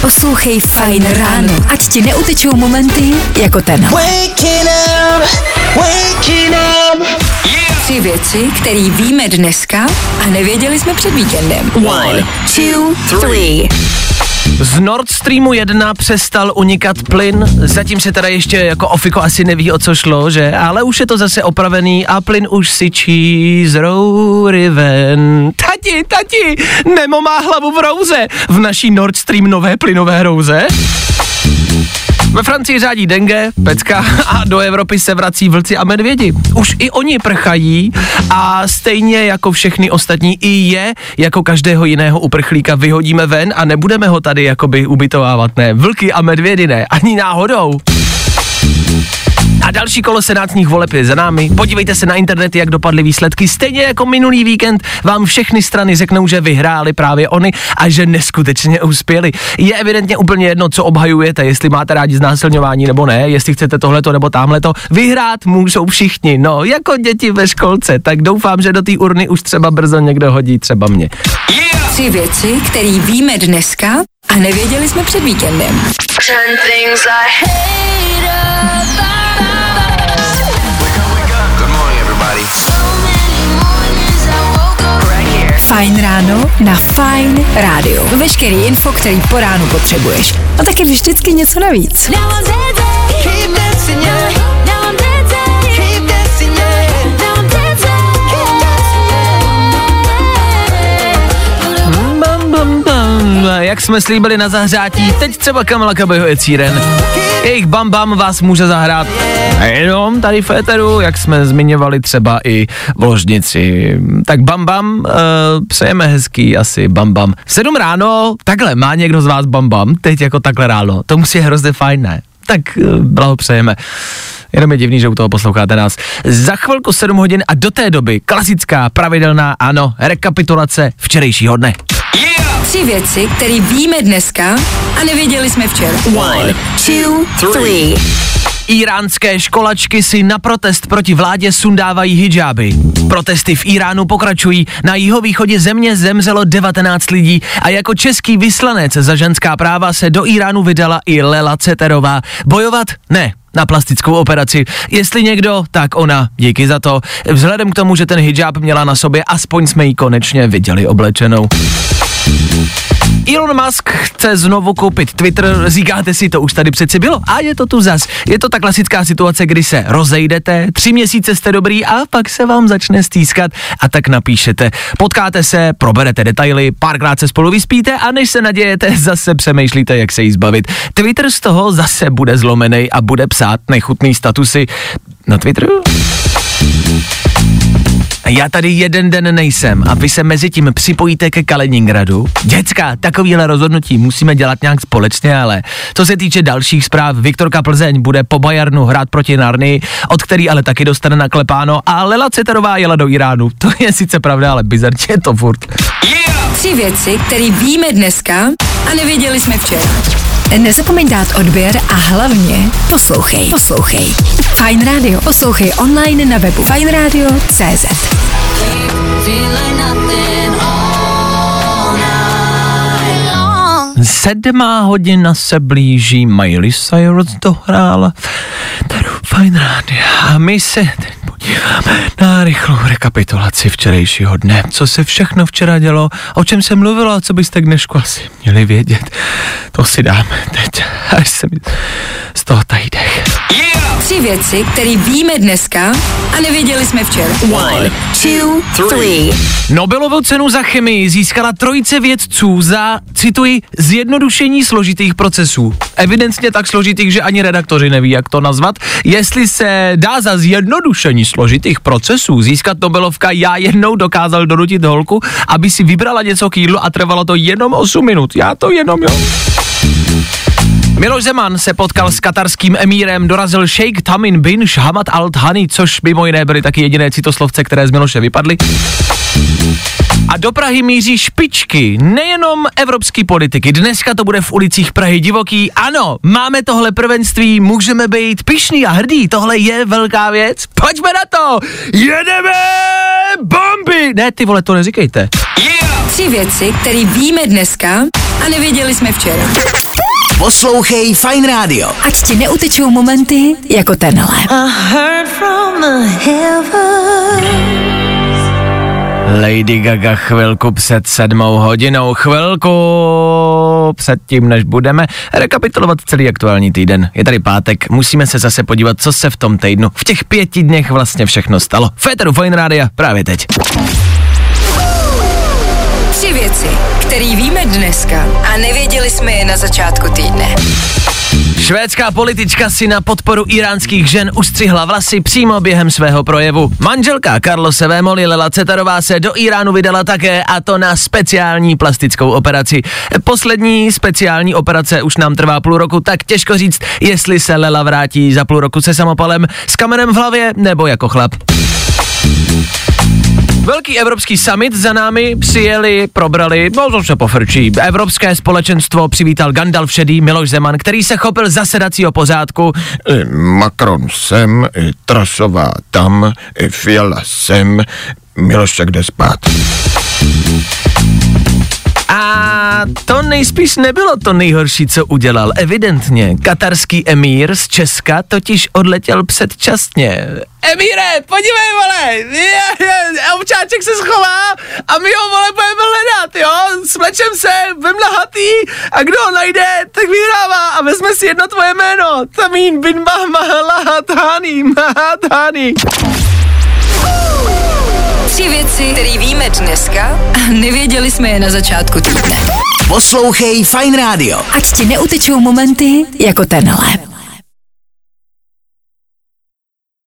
Poslouchej Fajn ráno, ať ti neutečou momenty jako ten. Tři věci, které víme dneska a nevěděli jsme před víkendem. One, two, three. Z Nord Streamu 1 přestal unikat plyn, zatím se teda ještě jako Ofiko asi neví, o co šlo, že? Ale už je to zase opravený a plyn už syčí z roury ven. Tati, tati, Nemo má hlavu v rouze, v naší Nord Stream nové plynové rouze. Ve Francii řádí dengue, pecka a do Evropy se vrací vlci a medvědi. Už i oni prchají a stejně jako všechny ostatní i je, jako každého jiného uprchlíka vyhodíme ven a nebudeme ho tady jakoby ubytovávat, ne. Vlky a medvědy ne, ani náhodou. A další kolo senátních voleb je za námi. Podívejte se na internet, jak dopadly výsledky. Stejně jako minulý víkend vám všechny strany řeknou, že vyhráli právě oni a že neskutečně uspěli. Je evidentně úplně jedno, co obhajujete, jestli máte rádi znásilňování nebo ne, jestli chcete tohleto nebo tamhleto. Vyhrát můžou všichni, no, jako děti ve školce. Tak doufám, že do té urny už třeba brzo někdo hodí, třeba mě. Yeah! Tři věci, které víme dneska a nevěděli jsme před víkendem. Ten things I hate Fajn ráno na Fajn rádiu. Veškerý info, který po ránu potřebuješ. A taky vždycky něco navíc. Jak jsme slíbili na zahřátí, teď třeba Kamala Kabeho je círen. Jejich Bam Bam vás může zahrát jenom tady v Féteru, jak jsme zmiňovali třeba i v ložnici. Tak Bam Bam, uh, přejeme hezký asi Bam Bam. V sedm ráno, takhle, má někdo z vás Bam Bam, teď jako takhle ráno, to musí hrozně fajn, ne? Tak uh, blahopřejeme. Jenom je divný, že u toho posloucháte nás. Za chvilku 7 hodin a do té doby klasická, pravidelná, ano, rekapitulace včerejšího dne. Yeah! Tři věci, které víme dneska a nevěděli jsme včera. One, two, three. Iránské školačky si na protest proti vládě sundávají hijáby. Protesty v Iránu pokračují. Na jihovýchodě země zemřelo 19 lidí a jako český vyslanec za ženská práva se do Iránu vydala i Lela Ceterová. Bojovat? Ne, na plastickou operaci. Jestli někdo, tak ona. Díky za to. Vzhledem k tomu, že ten hijab měla na sobě, aspoň jsme ji konečně viděli oblečenou. Elon Musk chce znovu koupit Twitter, říkáte si, to už tady přeci bylo. A je to tu zas. Je to ta klasická situace, kdy se rozejdete, tři měsíce jste dobrý a pak se vám začne stýskat a tak napíšete. Potkáte se, proberete detaily, párkrát se spolu vyspíte a než se nadějete, zase přemýšlíte, jak se jí zbavit. Twitter z toho zase bude zlomený a bude psát nechutný statusy na Twitteru. Já tady jeden den nejsem a vy se mezi tím připojíte ke Kaliningradu. Děcka, takovýhle rozhodnutí musíme dělat nějak společně, ale co se týče dalších zpráv, Viktorka Plzeň bude po Bajarnu hrát proti Narny, od který ale taky dostane naklepáno a Lela Ceterová jela do Iránu. To je sice pravda, ale bizarně je to furt. Yeah! Tři věci, které víme dneska a nevěděli jsme včera. Nezapomeň dát odběr a hlavně poslouchej. Poslouchej. Fine Radio. Poslouchej online na webu fineradio.cz Sedmá hodina se blíží, Miley Cyrus dohrála Fine Radio a my se podíváme na rychlou rekapitulaci včerejšího dne. Co se všechno včera dělo, o čem se mluvilo a co byste k dnešku asi měli vědět. To si dáme teď, až se mi z toho tají dech. Yeah! Tři věci, které víme dneska a nevěděli jsme včera. One, two, three. Nobelovu cenu za chemii získala trojice vědců za, cituji, zjednodušení složitých procesů. Evidentně tak složitých, že ani redaktoři neví, jak to nazvat. Jestli se dá za zjednodušení složitých procesů získat Nobelovka, já jednou dokázal donutit holku, aby si vybrala něco k jídlu a trvalo to jenom 8 minut. Já to jenom, jo. Miloš Zeman se potkal s katarským emírem, dorazil Sheikh Tamin bin Shahamat al Thani, což mimo jiné byly taky jediné citoslovce, které z Miloše vypadly. A do Prahy míří špičky, nejenom evropský politiky. Dneska to bude v ulicích Prahy divoký. Ano, máme tohle prvenství, můžeme být pišný a hrdý, tohle je velká věc. Pojďme na to! Jedeme! Bomby! Ne, ty vole, to neříkejte. Yeah! Tři věci, které víme dneska a nevěděli jsme včera. Poslouchej Fine Radio. Ať ti neutečou momenty jako tenhle. Lady Gaga chvilku před sedmou hodinou, chvilku před tím, než budeme rekapitulovat celý aktuální týden. Je tady pátek, musíme se zase podívat, co se v tom týdnu, v těch pěti dnech vlastně všechno stalo. Féteru Fine Rádia právě teď. Tři věci, které víme dneska a nevěděli jsme je na začátku týdne. Švédská politička si na podporu iránských žen ustřihla vlasy přímo během svého projevu. Manželka Carlose Vémoli Lela Cetarová se do Iránu vydala také a to na speciální plastickou operaci. Poslední speciální operace už nám trvá půl roku, tak těžko říct, jestli se Lela vrátí za půl roku se samopalem, s kamenem v hlavě nebo jako chlap. Velký evropský summit za námi přijeli, probrali, no to se pofrčí. Evropské společenstvo přivítal Gandalf šedý Miloš Zeman, který se chopil zasedacího pořádku. I Macron sem, i Trasová tam, i Fiala sem, Milošek jde spát. To nejspíš nebylo to nejhorší, co udělal. Evidentně, katarský emír z Česka totiž odletěl předčasně. Emíre, podívej, vole, je, je, ovčáček se schová a my ho, vole, budeme hledat, jo, slečem se, vem nahatý a kdo ho najde, tak vyhrává a vezme si jedno tvoje jméno, Tamín bin Mahatani, Mahatani. Tři věci, které víme dneska a nevěděli jsme je na začátku týdne. Poslouchej Fine Radio. Ať ti neutečou momenty jako tenhle.